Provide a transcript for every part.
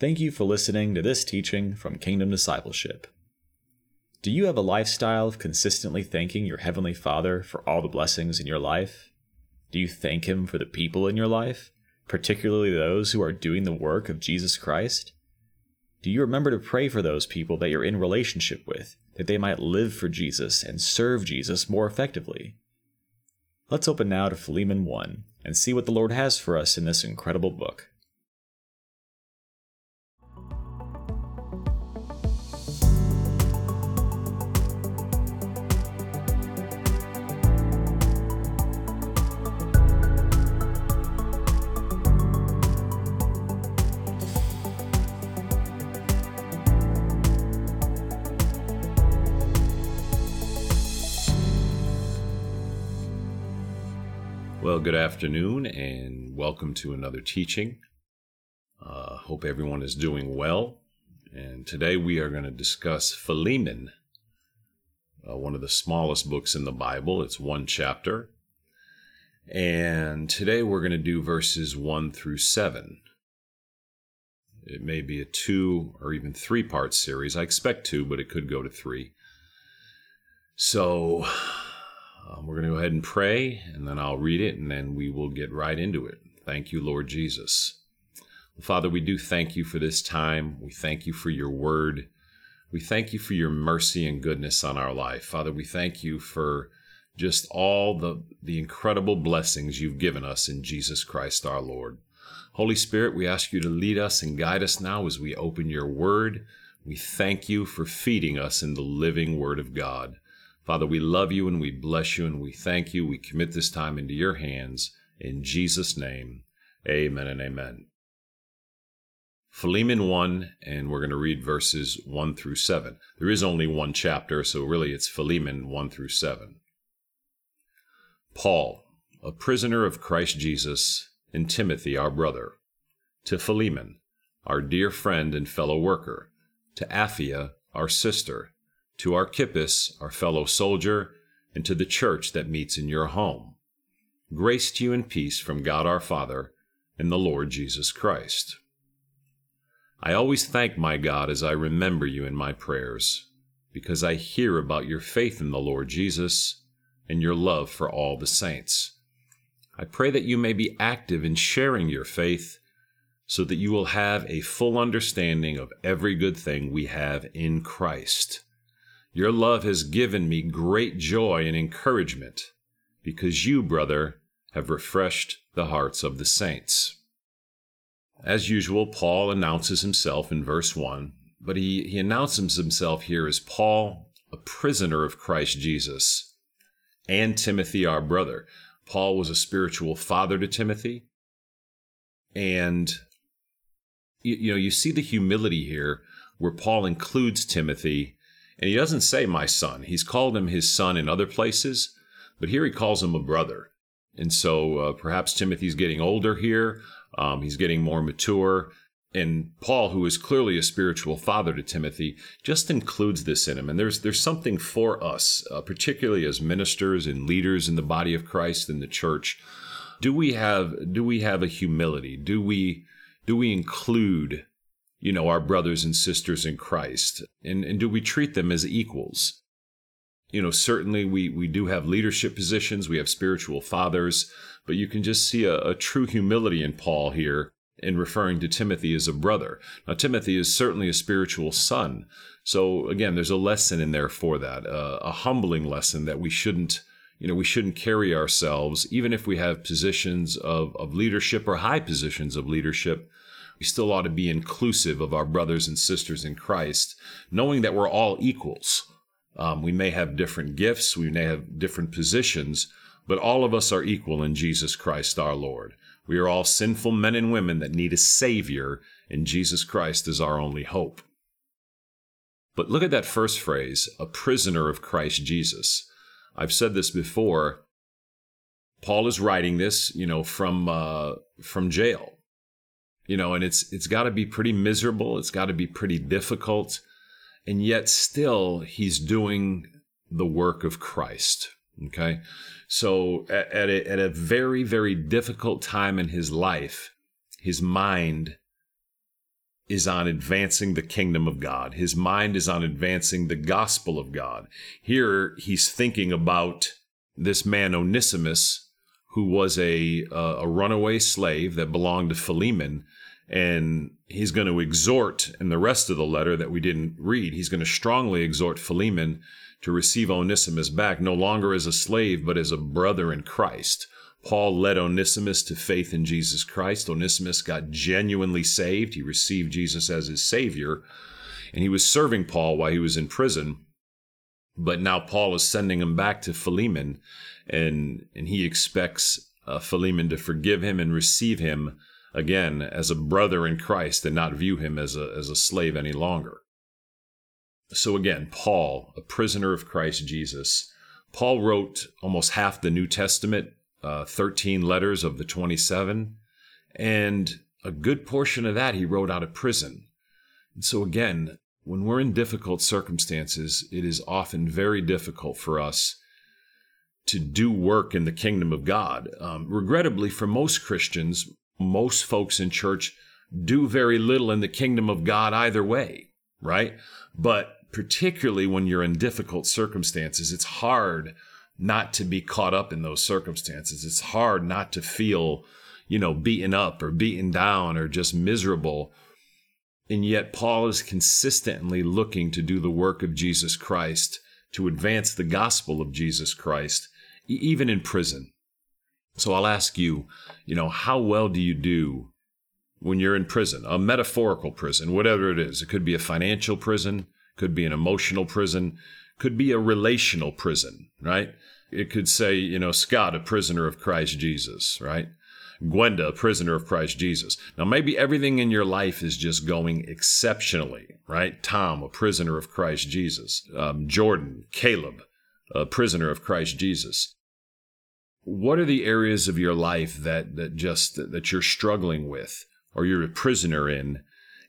Thank you for listening to this teaching from Kingdom Discipleship. Do you have a lifestyle of consistently thanking your Heavenly Father for all the blessings in your life? Do you thank Him for the people in your life, particularly those who are doing the work of Jesus Christ? Do you remember to pray for those people that you're in relationship with, that they might live for Jesus and serve Jesus more effectively? Let's open now to Philemon 1 and see what the Lord has for us in this incredible book. Good afternoon and welcome to another teaching. Uh, hope everyone is doing well. And today we are going to discuss Philemon, uh, one of the smallest books in the Bible. It's one chapter. And today we're going to do verses 1 through 7. It may be a two or even three part series. I expect two, but it could go to three. So um, we're going to go ahead and pray, and then I'll read it, and then we will get right into it. Thank you, Lord Jesus. Father, we do thank you for this time. We thank you for your word. We thank you for your mercy and goodness on our life. Father, we thank you for just all the, the incredible blessings you've given us in Jesus Christ our Lord. Holy Spirit, we ask you to lead us and guide us now as we open your word. We thank you for feeding us in the living word of God. Father, we love you and we bless you and we thank you. We commit this time into your hands. In Jesus' name, amen and amen. Philemon 1, and we're going to read verses 1 through 7. There is only one chapter, so really it's Philemon 1 through 7. Paul, a prisoner of Christ Jesus, and Timothy, our brother, to Philemon, our dear friend and fellow worker, to Apphia, our sister, to Archippus, our fellow soldier, and to the church that meets in your home. Grace to you and peace from God our Father and the Lord Jesus Christ. I always thank my God as I remember you in my prayers, because I hear about your faith in the Lord Jesus and your love for all the saints. I pray that you may be active in sharing your faith so that you will have a full understanding of every good thing we have in Christ. Your love has given me great joy and encouragement, because you, brother, have refreshed the hearts of the saints. As usual, Paul announces himself in verse 1, but he, he announces himself here as Paul, a prisoner of Christ Jesus, and Timothy, our brother. Paul was a spiritual father to Timothy. And, you, you know, you see the humility here where Paul includes Timothy and he doesn't say my son. He's called him his son in other places, but here he calls him a brother. And so uh, perhaps Timothy's getting older here. Um, he's getting more mature. And Paul, who is clearly a spiritual father to Timothy, just includes this in him. And there's there's something for us, uh, particularly as ministers and leaders in the body of Christ in the church. Do we have do we have a humility? Do we do we include you know, our brothers and sisters in Christ? And, and do we treat them as equals? You know, certainly we, we do have leadership positions, we have spiritual fathers, but you can just see a, a true humility in Paul here in referring to Timothy as a brother. Now, Timothy is certainly a spiritual son. So, again, there's a lesson in there for that, uh, a humbling lesson that we shouldn't, you know, we shouldn't carry ourselves, even if we have positions of, of leadership or high positions of leadership, we still ought to be inclusive of our brothers and sisters in Christ, knowing that we're all equals. Um, we may have different gifts, we may have different positions, but all of us are equal in Jesus Christ our Lord. We are all sinful men and women that need a Savior, and Jesus Christ is our only hope. But look at that first phrase, a prisoner of Christ Jesus. I've said this before. Paul is writing this, you know, from uh, from jail you know, and it's it's got to be pretty miserable. It's got to be pretty difficult, and yet still he's doing the work of Christ. Okay, so at, at a, at a very very difficult time in his life, his mind is on advancing the kingdom of God. His mind is on advancing the gospel of God. Here he's thinking about this man Onesimus, who was a a runaway slave that belonged to Philemon, and he's going to exhort in the rest of the letter that we didn't read. He's going to strongly exhort Philemon to receive Onesimus back, no longer as a slave, but as a brother in Christ. Paul led Onesimus to faith in Jesus Christ. Onesimus got genuinely saved. He received Jesus as his Savior, and he was serving Paul while he was in prison. But now Paul is sending him back to Philemon, and, and he expects uh, Philemon to forgive him and receive him again as a brother in Christ and not view him as a, as a slave any longer. So again, Paul, a prisoner of Christ Jesus, Paul wrote almost half the New Testament uh, 13 letters of the 27. And a good portion of that he wrote out of prison. And so, again, when we're in difficult circumstances, it is often very difficult for us to do work in the kingdom of God. Um, regrettably, for most Christians, most folks in church do very little in the kingdom of God either way, right? But particularly when you're in difficult circumstances, it's hard not to be caught up in those circumstances. It's hard not to feel, you know, beaten up or beaten down or just miserable. And yet, Paul is consistently looking to do the work of Jesus Christ, to advance the gospel of Jesus Christ, even in prison. So I'll ask you, you know, how well do you do when you're in prison, a metaphorical prison, whatever it is? It could be a financial prison, could be an emotional prison, could be a relational prison, right? It could say, you know, Scott, a prisoner of Christ Jesus, right? Gwenda, a prisoner of Christ Jesus. Now, maybe everything in your life is just going exceptionally, right? Tom, a prisoner of Christ Jesus. Um, Jordan, Caleb, a prisoner of Christ Jesus. What are the areas of your life that, that just, that you're struggling with or you're a prisoner in?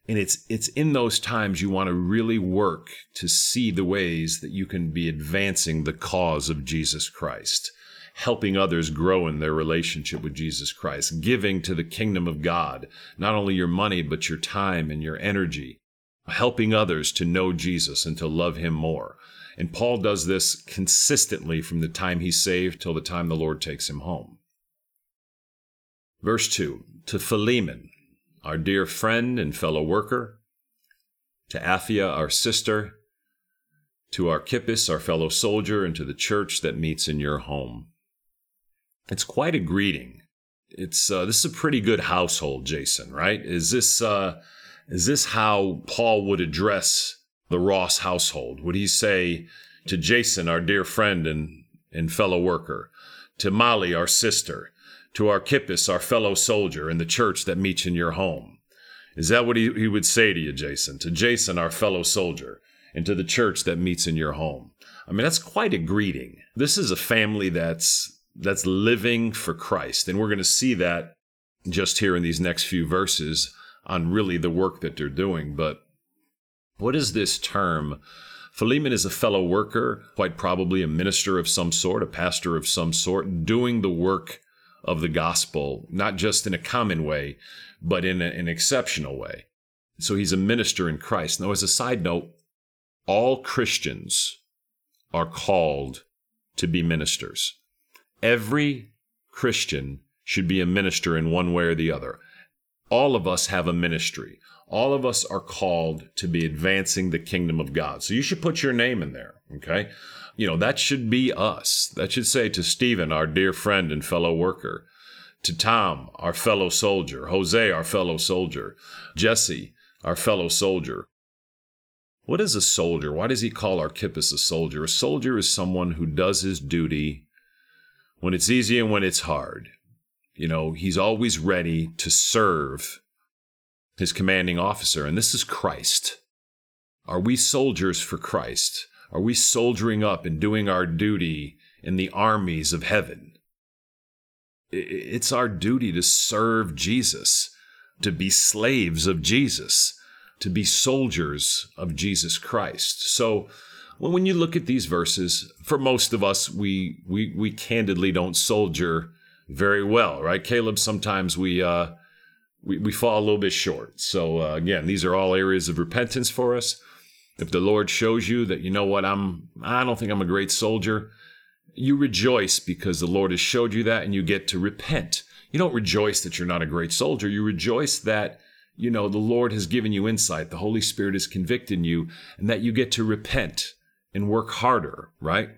And it's it's in those times you want to really work to see the ways that you can be advancing the cause of Jesus Christ helping others grow in their relationship with Jesus Christ giving to the kingdom of God not only your money but your time and your energy helping others to know Jesus and to love him more and Paul does this consistently from the time he's saved till the time the Lord takes him home verse 2 to Philemon our dear friend and fellow worker, to Apphia, our sister, to Archippus, our fellow soldier, and to the church that meets in your home. It's quite a greeting. It's uh, this is a pretty good household, Jason. Right? Is this uh, is this how Paul would address the Ross household? Would he say to Jason, our dear friend and and fellow worker, to Molly, our sister, to Archippus, our fellow soldier in the church that meets in your home. Is that what he, he would say to you, Jason? To Jason, our fellow soldier, and to the church that meets in your home. I mean, that's quite a greeting. This is a family that's that's living for Christ. And we're going to see that just here in these next few verses on really the work that they're doing. But what is this term? Philemon is a fellow worker, quite probably a minister of some sort, a pastor of some sort, doing the work of the gospel, not just in a common way, but in a, an exceptional way. So he's a minister in Christ. Now, as a side note, all Christians are called to be ministers. Every Christian should be a minister in one way or the other. All of us have a ministry. All of us are called to be advancing the kingdom of God. So you should put your name in there, okay? You know, that should be us. That should say to Stephen, our dear friend and fellow worker, to Tom, our fellow soldier, Jose, our fellow soldier, Jesse, our fellow soldier. What is a soldier? Why does he call Archippus a soldier? A soldier is someone who does his duty when it's easy and when it's hard. You know, he's always ready to serve his commanding officer, and this is Christ. Are we soldiers for Christ? Are we soldiering up and doing our duty in the armies of heaven? It's our duty to serve Jesus, to be slaves of Jesus, to be soldiers of Jesus Christ. So, when you look at these verses, for most of us, we we we candidly don't soldier very well, right? Caleb, sometimes we uh, we, we fall a little bit short. So uh, again, these are all areas of repentance for us. If the Lord shows you that you know what I'm, I don't think I'm a great soldier, you rejoice because the Lord has showed you that, and you get to repent. You don't rejoice that you're not a great soldier. You rejoice that you know the Lord has given you insight, the Holy Spirit is convicting you, and that you get to repent and work harder. Right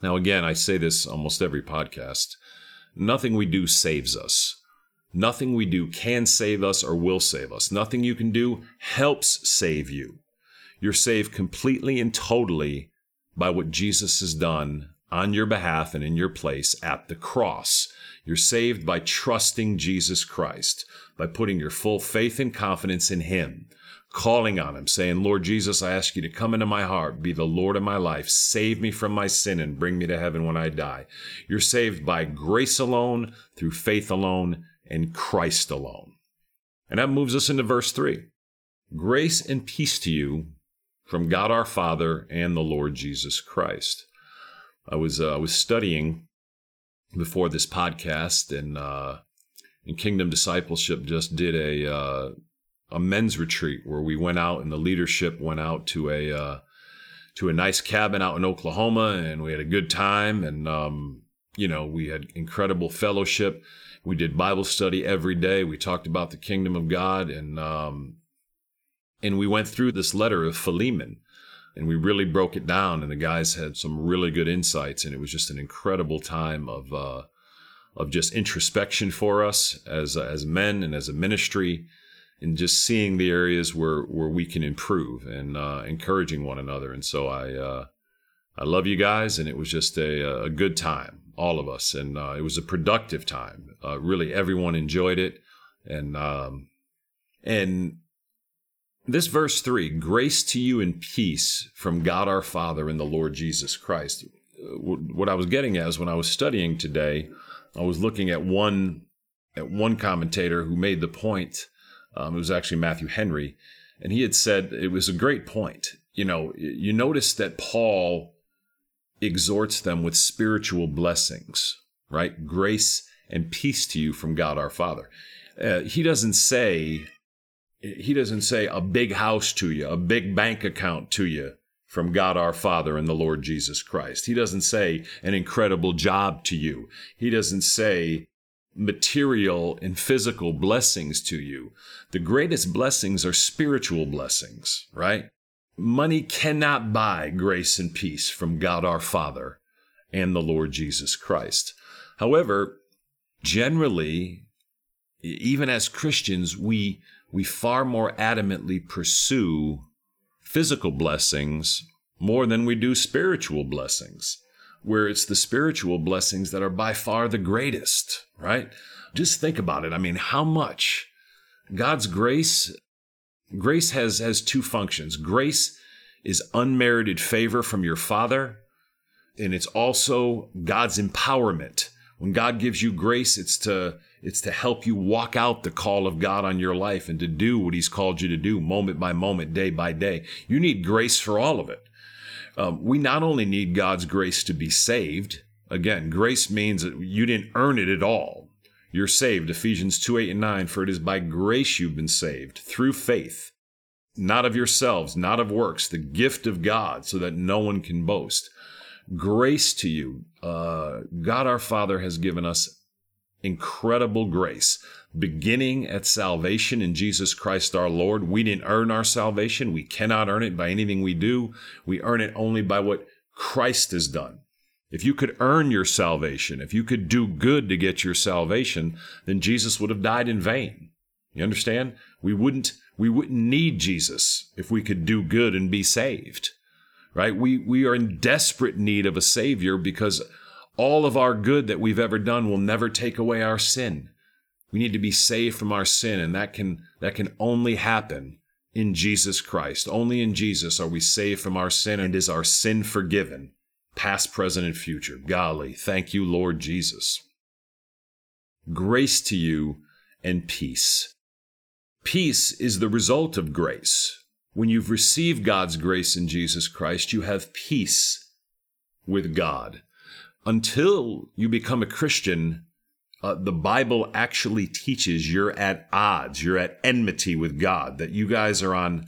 now, again, I say this almost every podcast. Nothing we do saves us. Nothing we do can save us or will save us. Nothing you can do helps save you. You're saved completely and totally by what Jesus has done on your behalf and in your place at the cross. You're saved by trusting Jesus Christ, by putting your full faith and confidence in Him, calling on Him, saying, Lord Jesus, I ask you to come into my heart, be the Lord of my life, save me from my sin, and bring me to heaven when I die. You're saved by grace alone, through faith alone, and Christ alone. And that moves us into verse 3. Grace and peace to you from God our Father and the Lord Jesus Christ. I was uh, was studying before this podcast, and uh, and Kingdom Discipleship just did a uh, a men's retreat where we went out and the leadership went out to a uh, to a nice cabin out in Oklahoma, and we had a good time, and um, you know we had incredible fellowship we did Bible study every day. We talked about the kingdom of God, and um, and we went through this letter of Philemon, and we really broke it down. And the guys had some really good insights, and it was just an incredible time of uh, of just introspection for us as as men and as a ministry, and just seeing the areas where where we can improve and uh, encouraging one another. And so I uh, I love you guys, and it was just a a good time all of us, and uh, it was a productive time. Uh, really, everyone enjoyed it, and um, and this verse three: "Grace to you and peace from God our Father and the Lord Jesus Christ." What I was getting at is when I was studying today, I was looking at one at one commentator who made the point. Um, it was actually Matthew Henry, and he had said it was a great point. You know, you notice that Paul exhorts them with spiritual blessings, right? Grace and peace to you from God our Father. Uh, he doesn't say, he doesn't say a big house to you, a big bank account to you from God our Father and the Lord Jesus Christ. He doesn't say an incredible job to you. He doesn't say material and physical blessings to you. The greatest blessings are spiritual blessings, right? Money cannot buy grace and peace from God our Father and the Lord Jesus Christ. However, generally, even as Christians, we, we far more adamantly pursue physical blessings more than we do spiritual blessings, where it's the spiritual blessings that are by far the greatest, right? Just think about it. I mean, how much God's grace Grace has, has two functions. Grace is unmerited favor from your Father, and it's also God's empowerment. When God gives you grace, it's to it's to help you walk out the call of God on your life and to do what He's called you to do moment by moment, day by day. You need grace for all of it. Um, we not only need God's grace to be saved, again, grace means that you didn't earn it at all. You're saved. Ephesians 2 8 and 9. For it is by grace you've been saved through faith, not of yourselves, not of works, the gift of God, so that no one can boast. Grace to you. Uh, God our Father has given us incredible grace, beginning at salvation in Jesus Christ our Lord. We didn't earn our salvation. We cannot earn it by anything we do. We earn it only by what Christ has done. If you could earn your salvation, if you could do good to get your salvation, then Jesus would have died in vain. You understand? We wouldn't we wouldn't need Jesus if we could do good and be saved. Right? We we are in desperate need of a savior because all of our good that we've ever done will never take away our sin. We need to be saved from our sin and that can that can only happen in Jesus Christ. Only in Jesus are we saved from our sin and is our sin forgiven past, present, and future. Golly, thank you, Lord Jesus. Grace to you and peace. Peace is the result of grace. When you've received God's grace in Jesus Christ, you have peace with God. Until you become a Christian, uh, the Bible actually teaches you're at odds, you're at enmity with God, that you guys are on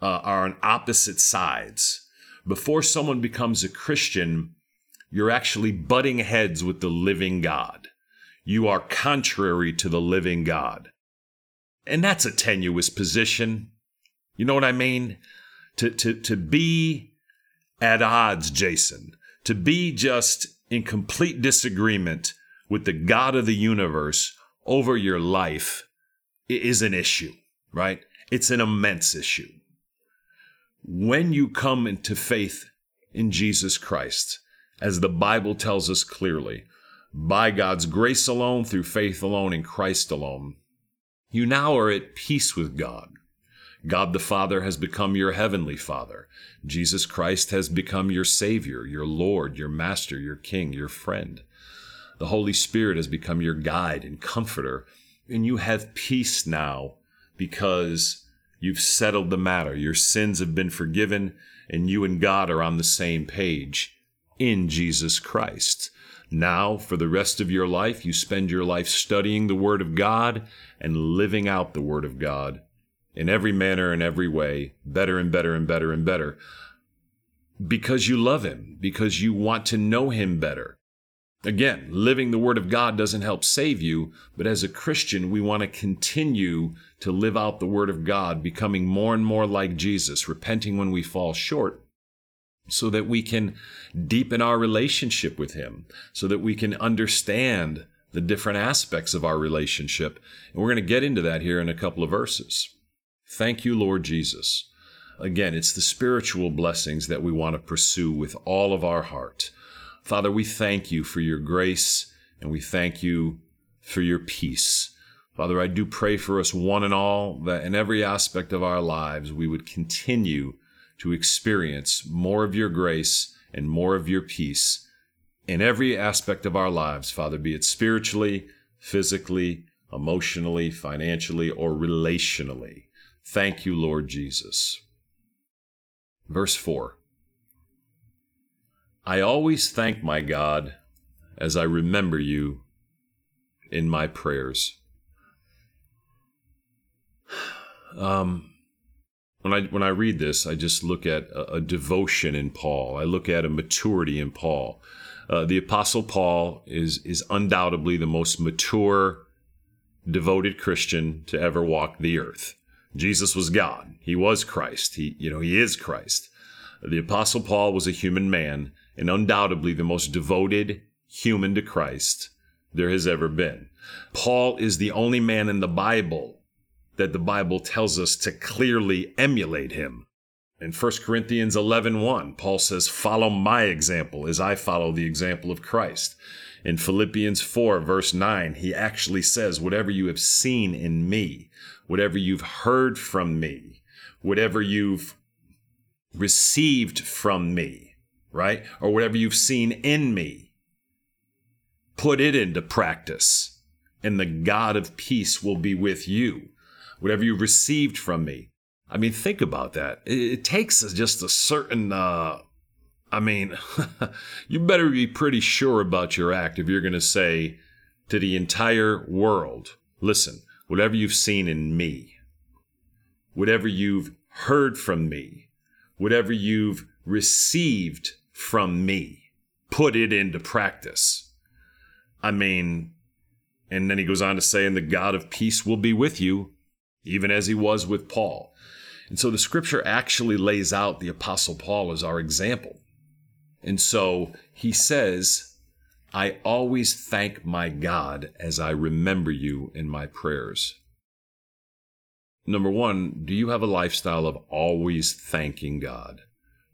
uh, are on opposite sides. Before someone becomes a Christian, you're actually butting heads with the living God. You are contrary to the living God. And that's a tenuous position. You know what I mean? To, to, to be at odds, Jason, to be just in complete disagreement with the God of the universe over your life is an issue, right? It's an immense issue. When you come into faith in Jesus Christ, as the Bible tells us clearly, by God's grace alone, through faith alone, in Christ alone, you now are at peace with God. God the Father has become your heavenly Father. Jesus Christ has become your Savior, your Lord, your Master, your King, your friend. The Holy Spirit has become your guide and comforter. And you have peace now because you've settled the matter. Your sins have been forgiven, and you and God are on the same page in Jesus Christ. Now, for the rest of your life, you spend your life studying the Word of God and living out the Word of God in every manner and every way, better and better and better and better, because you love Him, because you want to know Him better. Again, living the Word of God doesn't help save you, but as a Christian, we want to continue to live out the Word of God, becoming more and more like Jesus, repenting when we fall short, so that we can deepen our relationship with Him, so that we can understand the different aspects of our relationship. And we're going to get into that here in a couple of verses. Thank you, Lord Jesus. Again, it's the spiritual blessings that we want to pursue with all of our heart. Father, we thank you for your grace and we thank you for your peace. Father, I do pray for us one and all that in every aspect of our lives we would continue to experience more of your grace and more of your peace in every aspect of our lives, Father, be it spiritually, physically, emotionally, financially, or relationally. Thank you, Lord Jesus. Verse 4 I always thank my God as I remember you in my prayers. Um, when I when I read this, I just look at a, a devotion in Paul. I look at a maturity in Paul. Uh, the Apostle Paul is is undoubtedly the most mature, devoted Christian to ever walk the earth. Jesus was God. He was Christ. He you know he is Christ. The Apostle Paul was a human man and undoubtedly the most devoted human to Christ there has ever been. Paul is the only man in the Bible that the Bible tells us to clearly emulate him. In 1 Corinthians 11:1, 1, Paul says, "Follow my example as I follow the example of Christ." In Philippians 4 verse 9, he actually says, "Whatever you have seen in me, whatever you've heard from me, whatever you've received from me, right? Or whatever you've seen in me. Put it into practice, and the God of peace will be with you. Whatever you've received from me. I mean, think about that. It, takes just a certain, uh, I mean, you better be pretty sure about your act if you're going to say to the entire world, listen, whatever you've seen in me, whatever you've heard from me, whatever you've received from me. Put it into practice. I mean, and then he goes on to say, and the God of peace will be with you, even as he was with Paul. And so the scripture actually lays out the Apostle Paul as our example. And so he says, I always thank my God as I remember you in my prayers. Number one, do you have a lifestyle of always thanking God?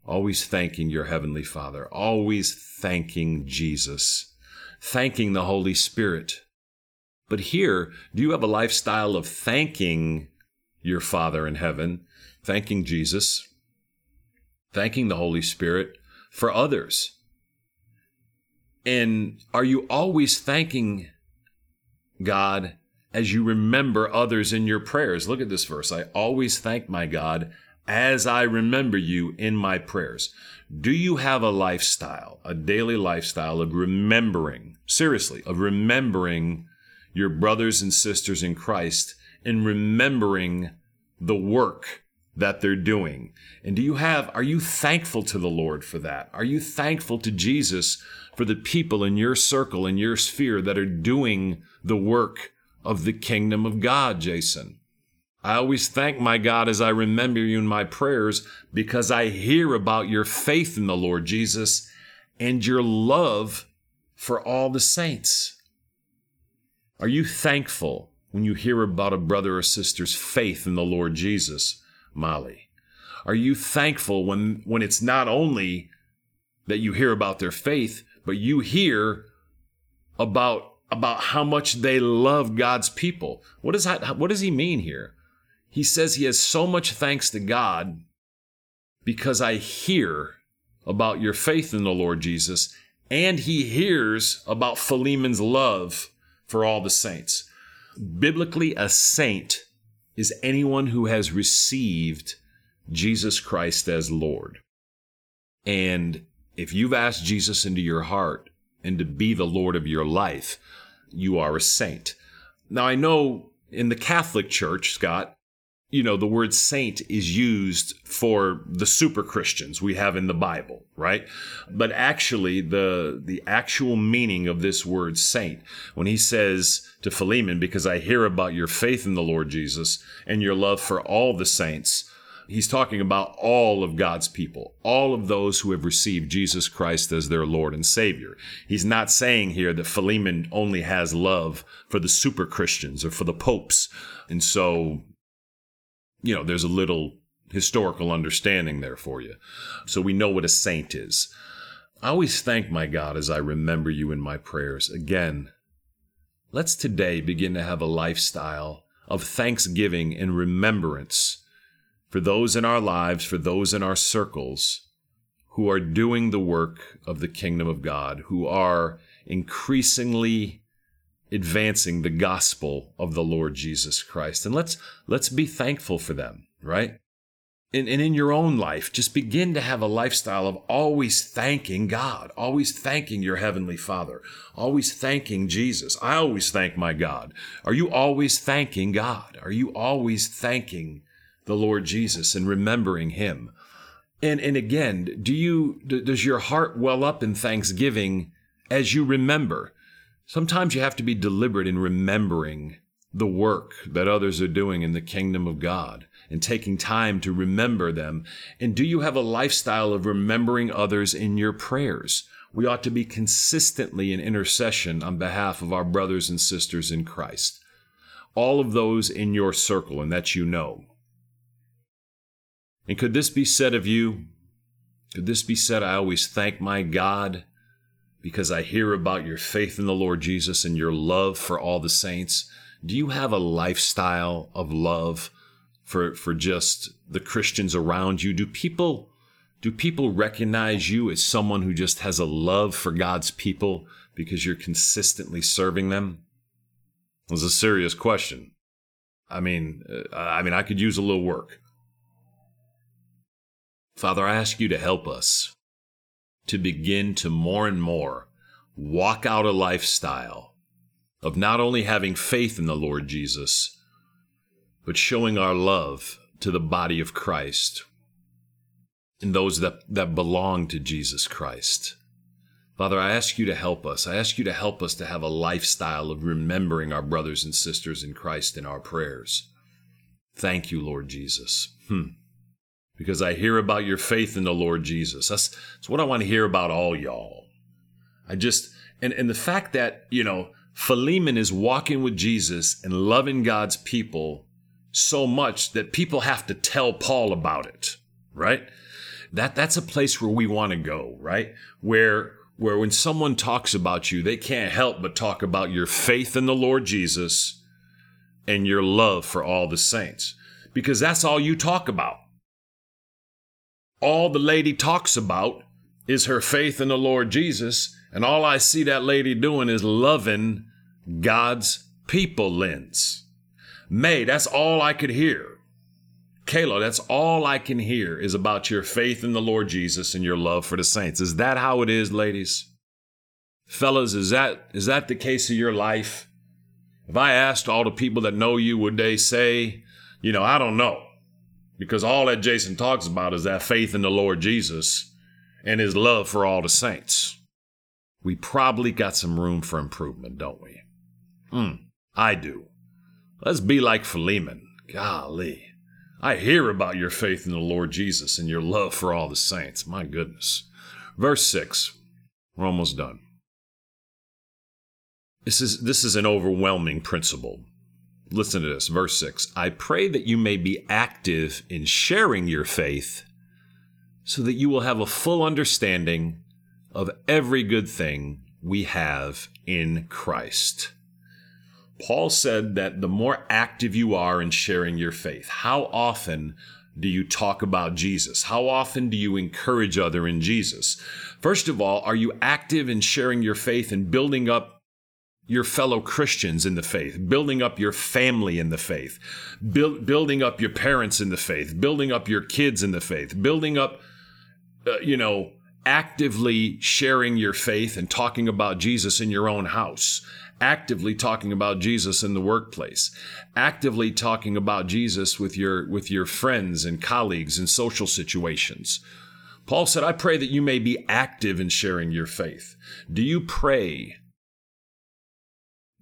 always thanking your Heavenly Father, always thanking Jesus, thanking the Holy Spirit. But here, do you have a lifestyle of thanking your Father in heaven, thanking Jesus, thanking the Holy Spirit for others? And are you always thanking God as you remember others in your prayers? Look at this verse. I always thank my God as I remember you in my prayers. Do you have a lifestyle, a daily lifestyle of remembering, seriously, of remembering your brothers and sisters in Christ and remembering the work that they're doing. And do you have, are you thankful to the Lord for that? Are you thankful to Jesus for the people in your circle, in your sphere that are doing the work of the kingdom of God, Jason? I always thank my God as I remember you in my prayers because I hear about your faith in the Lord Jesus and your love for all the saints. Are you thankful when you hear about a brother or sister's faith in the Lord Jesus, Molly? Are you thankful when, when it's not only that you hear about their faith, but you hear about about how much they love God's people. What does that what does he mean here? He says he has so much thanks to God because I hear about your faith in the Lord Jesus and he hears about Philemon's love for all the saints. Biblically, a saint is anyone who has received Jesus Christ as Lord. And if you've asked Jesus into your heart and to be the Lord of your life, you are a saint. Now, I know in the Catholic Church, Scott, you know, the word saint is used for the super Christians we have in the Bible, right? But actually, the, the actual meaning of this word saint, when he says to Philemon, because I hear about your faith in the Lord Jesus and your love for all the saints, he's talking about all of God's people, all of those who have received Jesus Christ as their Lord and Savior. He's not saying here that Philemon only has love for the super Christians or for the popes. And so, you know, there's a little historical understanding there for you. So we know what a saint is. I always thank my God as I remember you in my prayers. Again, let's today begin to have a lifestyle of thanksgiving and remembrance for those in our lives, for those in our circles who are doing the work of the kingdom of God, who are increasingly advancing the gospel of the Lord Jesus Christ. And let's let's be thankful for them, right? And, and in your own life, just begin to have a lifestyle of always thanking God, always thanking your Heavenly Father, always thanking Jesus. I always thank my God. Are you always thanking God? Are you always thanking the Lord Jesus and remembering him. And and again, do you does your heart well up in thanksgiving as you remember? Sometimes you have to be deliberate in remembering the work that others are doing in the kingdom of God and taking time to remember them. And do you have a lifestyle of remembering others in your prayers? We ought to be consistently in intercession on behalf of our brothers and sisters in Christ. All of those in your circle and that you know. And could this be said of you? Could this be said, I always thank my God because I hear about your faith in the Lord Jesus and your love for all the saints? Do you have a lifestyle of love for, for just the Christians around you? Do people, do people recognize you as someone who just has a love for God's people because you're consistently serving them? It's a serious question. I mean, uh, I mean, I could use a little work. Father, I ask you to help us to begin to more and more walk out a lifestyle of not only having faith in the Lord Jesus, but showing our love to the body of Christ and those that, that belong to Jesus Christ. Father, I ask you to help us. I ask you to help us to have a lifestyle of remembering our brothers and sisters in Christ in our prayers. Thank you, Lord Jesus. Hmm because I hear about your faith in the Lord Jesus. That's, that's what I want to hear about all y'all. I just, and, and the fact that, you know, Philemon is walking with Jesus and loving God's people so much that people have to tell Paul about it, right? That, that's a place where we want to go, right? Where, where when someone talks about you, they can't help but talk about your faith in the Lord Jesus and your love for all the saints, because that's all you talk about all the lady talks about is her faith in the Lord Jesus, and all I see that lady doing is loving God's people, Lens. May, that's all I could hear. Kayla, that's all I can hear is about your faith in the Lord Jesus and your love for the saints. Is that how it is, ladies? Fellas, is that is that the case of your life? If I asked all the people that know you, would they say, you know, I don't know? Because all that Jason talks about is that faith in the Lord Jesus and his love for all the saints. We probably got some room for improvement, don't we? Hmm, I do. Let's be like Philemon. Golly. I hear about your faith in the Lord Jesus and your love for all the saints. My goodness. Verse 6. We're almost done. This is, this is an overwhelming principle. Listen to this, verse 6. I pray that you may be active in sharing your faith so that you will have a full understanding of every good thing we have in Christ. Paul said that the more active you are in sharing your faith, how often do you talk about Jesus? How often do you encourage other in Jesus? First of all, are you active in sharing your faith and building up your fellow Christians in the faith, building up your family in the faith, build, building up your parents in the faith, building up your kids in the faith, building up, uh, you know, actively sharing your faith and talking about Jesus in your own house, actively talking about Jesus in the workplace, actively talking about Jesus with your with your friends and colleagues in social situations. Paul said, "I pray that you may be active in sharing your faith." Do you pray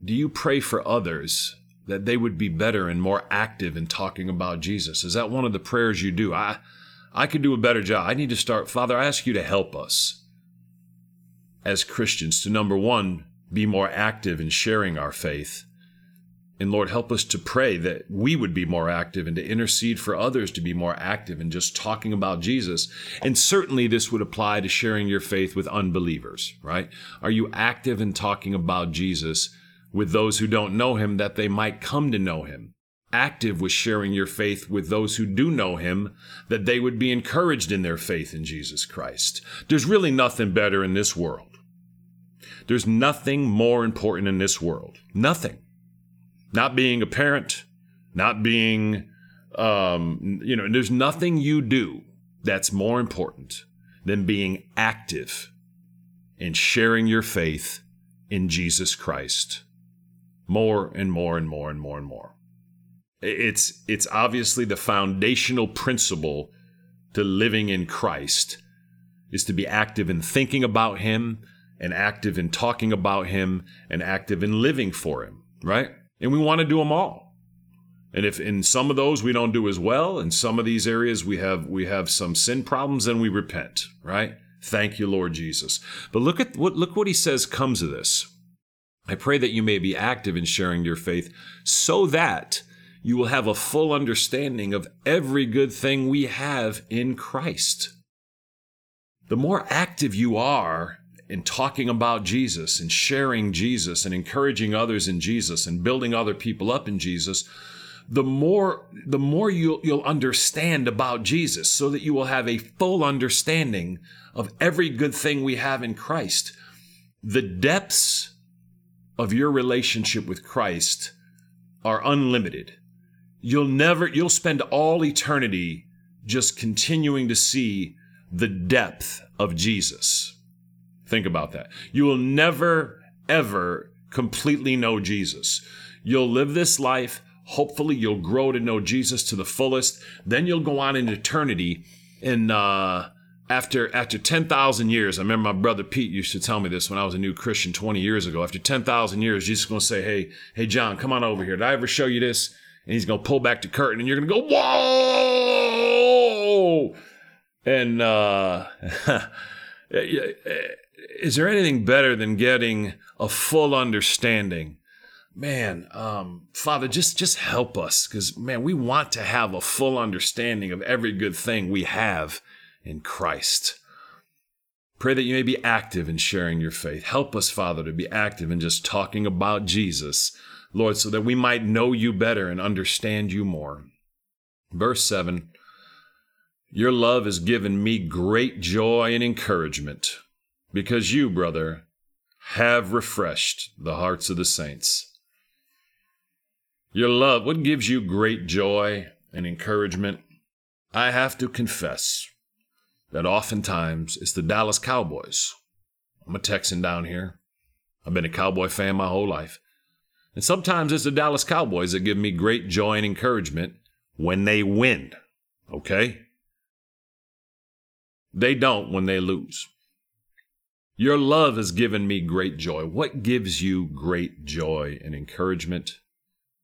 do you pray for others that they would be better and more active in talking about Jesus? Is that one of the prayers you do? I, I could do a better job. I need to start. Father, I ask you to help us as Christians to number one, be more active in sharing our faith. And Lord, help us to pray that we would be more active and to intercede for others to be more active in just talking about Jesus. And certainly this would apply to sharing your faith with unbelievers, right? Are you active in talking about Jesus with those who don't know him that they might come to know him. Active with sharing your faith with those who do know him that they would be encouraged in their faith in Jesus Christ. There's really nothing better in this world. There's nothing more important in this world. Nothing. Not being a parent, not being, um, you know, there's nothing you do that's more important than being active in sharing your faith in Jesus Christ more and more and more and more and more. It's it's obviously the foundational principle to living in Christ is to be active in thinking about him and active in talking about him and active in living for him, right? And we want to do them all. And if in some of those we don't do as well, in some of these areas we have we have some sin problems, then we repent, right? Thank you, Lord Jesus. But look at what look what he says comes of this. I pray that you may be active in sharing your faith so that you will have a full understanding of every good thing we have in Christ. The more active you are in talking about Jesus and sharing Jesus and encouraging others in Jesus and building other people up in Jesus, the more the more you'll, you'll understand about Jesus so that you will have a full understanding of every good thing we have in Christ. The depths of your relationship with Christ are unlimited. You'll never, you'll spend all eternity just continuing to see the depth of Jesus. Think about that. You will never, ever completely know Jesus. You'll live this life. Hopefully, you'll grow to know Jesus to the fullest. Then you'll go on in eternity and, uh, after after 10,000 years, I remember my brother Pete used to tell me this when I was a new Christian 20 years ago. After 10,000 years, Jesus is going to say, "Hey, hey John, come on over here. Did I ever show you this?" And he's going to pull back the curtain and you're going to go, "Whoa!" And uh is there anything better than getting a full understanding? Man, um, Father, just just help us cuz man, we want to have a full understanding of every good thing we have in Christ. Pray that you may be active in sharing your faith. Help us, Father, to be active in just talking about Jesus, Lord, so that we might know you better and understand you more. Verse 7 Your love has given me great joy and encouragement, because you, brother, have refreshed the hearts of the saints. Your love, what gives you great joy and encouragement? I have to confess that oftentimes it's the Dallas Cowboys. I'm a Texan down here. I've been a Cowboy fan my whole life. And sometimes it's the Dallas Cowboys that give me great joy and encouragement when they win. Okay? They don't when they lose. Your love has given me great joy. What gives you great joy and encouragement?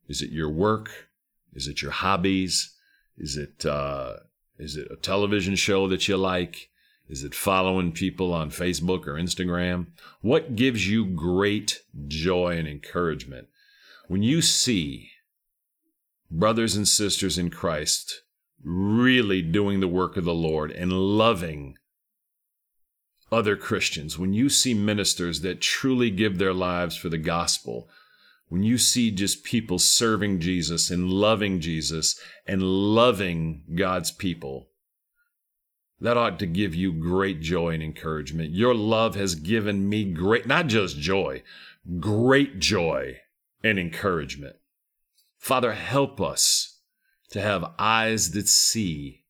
Is it your work? Is it your hobbies? Is it uh, is it a television show that you like? Is it following people on Facebook or Instagram? What gives you great joy and encouragement? When you see brothers and sisters in Christ really doing the work of the Lord and loving other Christians, when you see ministers that truly give their lives for the gospel, when you see just people serving Jesus and loving Jesus and loving God's people, that ought to give you great joy and encouragement. Your love has given me great, not just joy, great joy and encouragement. Father, help us to have eyes that see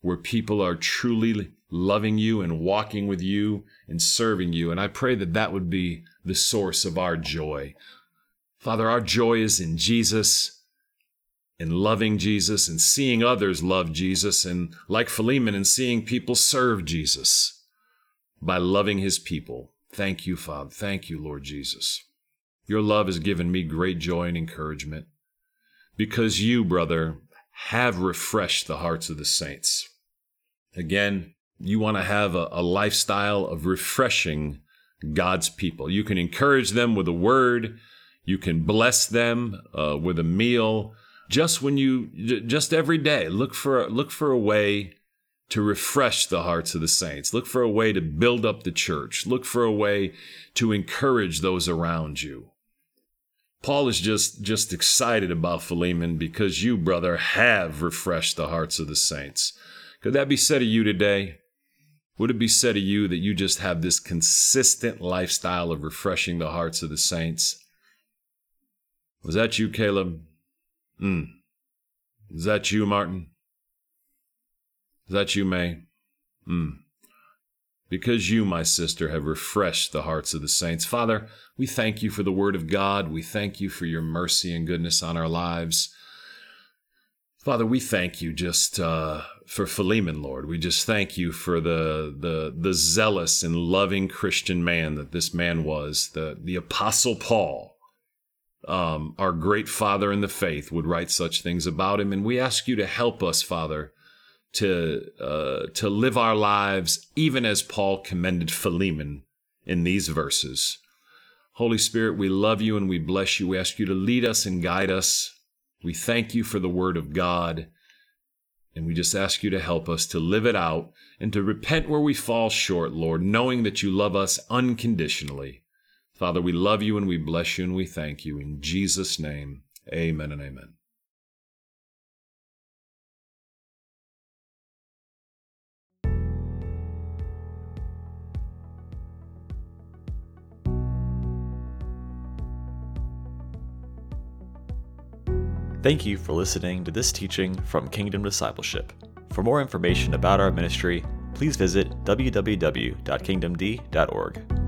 where people are truly loving you and walking with you and serving you. And I pray that that would be the source of our joy. Father, our joy is in Jesus, in loving Jesus and seeing others love Jesus, and like Philemon, in seeing people serve Jesus by loving his people. Thank you, Father. Thank you, Lord Jesus. Your love has given me great joy and encouragement because you, brother, have refreshed the hearts of the saints. Again, you want to have a, a, lifestyle of refreshing God's people. You can encourage them with a word, you can bless them uh, with a meal. Just when you, just every day, look for look for a way to refresh the hearts of the saints. Look for a way to build up the church. Look for a way to encourage those around you. Paul is just just excited about Philemon because you, brother, have refreshed the hearts of the saints. Could that be said of you today? Would it be said of you that you just have this consistent lifestyle of refreshing the hearts of the saints? Was that you, Caleb? Hmm. Is that you, Martin? Is that you, May? Hmm because you, my sister, have refreshed the hearts of the saints. Father, we thank you for the word of God. We thank you for your mercy and goodness on our lives. Father, we thank you just uh, for Philemon, Lord. We just thank you for the, the, the zealous and loving Christian man that this man was, the, the Apostle Paul. Um, our great father in the faith would write such things about him. And we ask you to help us, Father, to uh, to live our lives even as Paul commended Philemon in these verses. Holy Spirit, we love you and we bless you. We ask you to lead us and guide us. We thank you for the word of God. And we just ask you to help us to live it out and to repent where we fall short, Lord, knowing that you love us unconditionally. Father, we love you and we bless you and we thank you. In Jesus' name, amen and amen. Thank you for listening to this teaching from Kingdom Discipleship. For more information about our ministry, please visit www.kingdomd.org.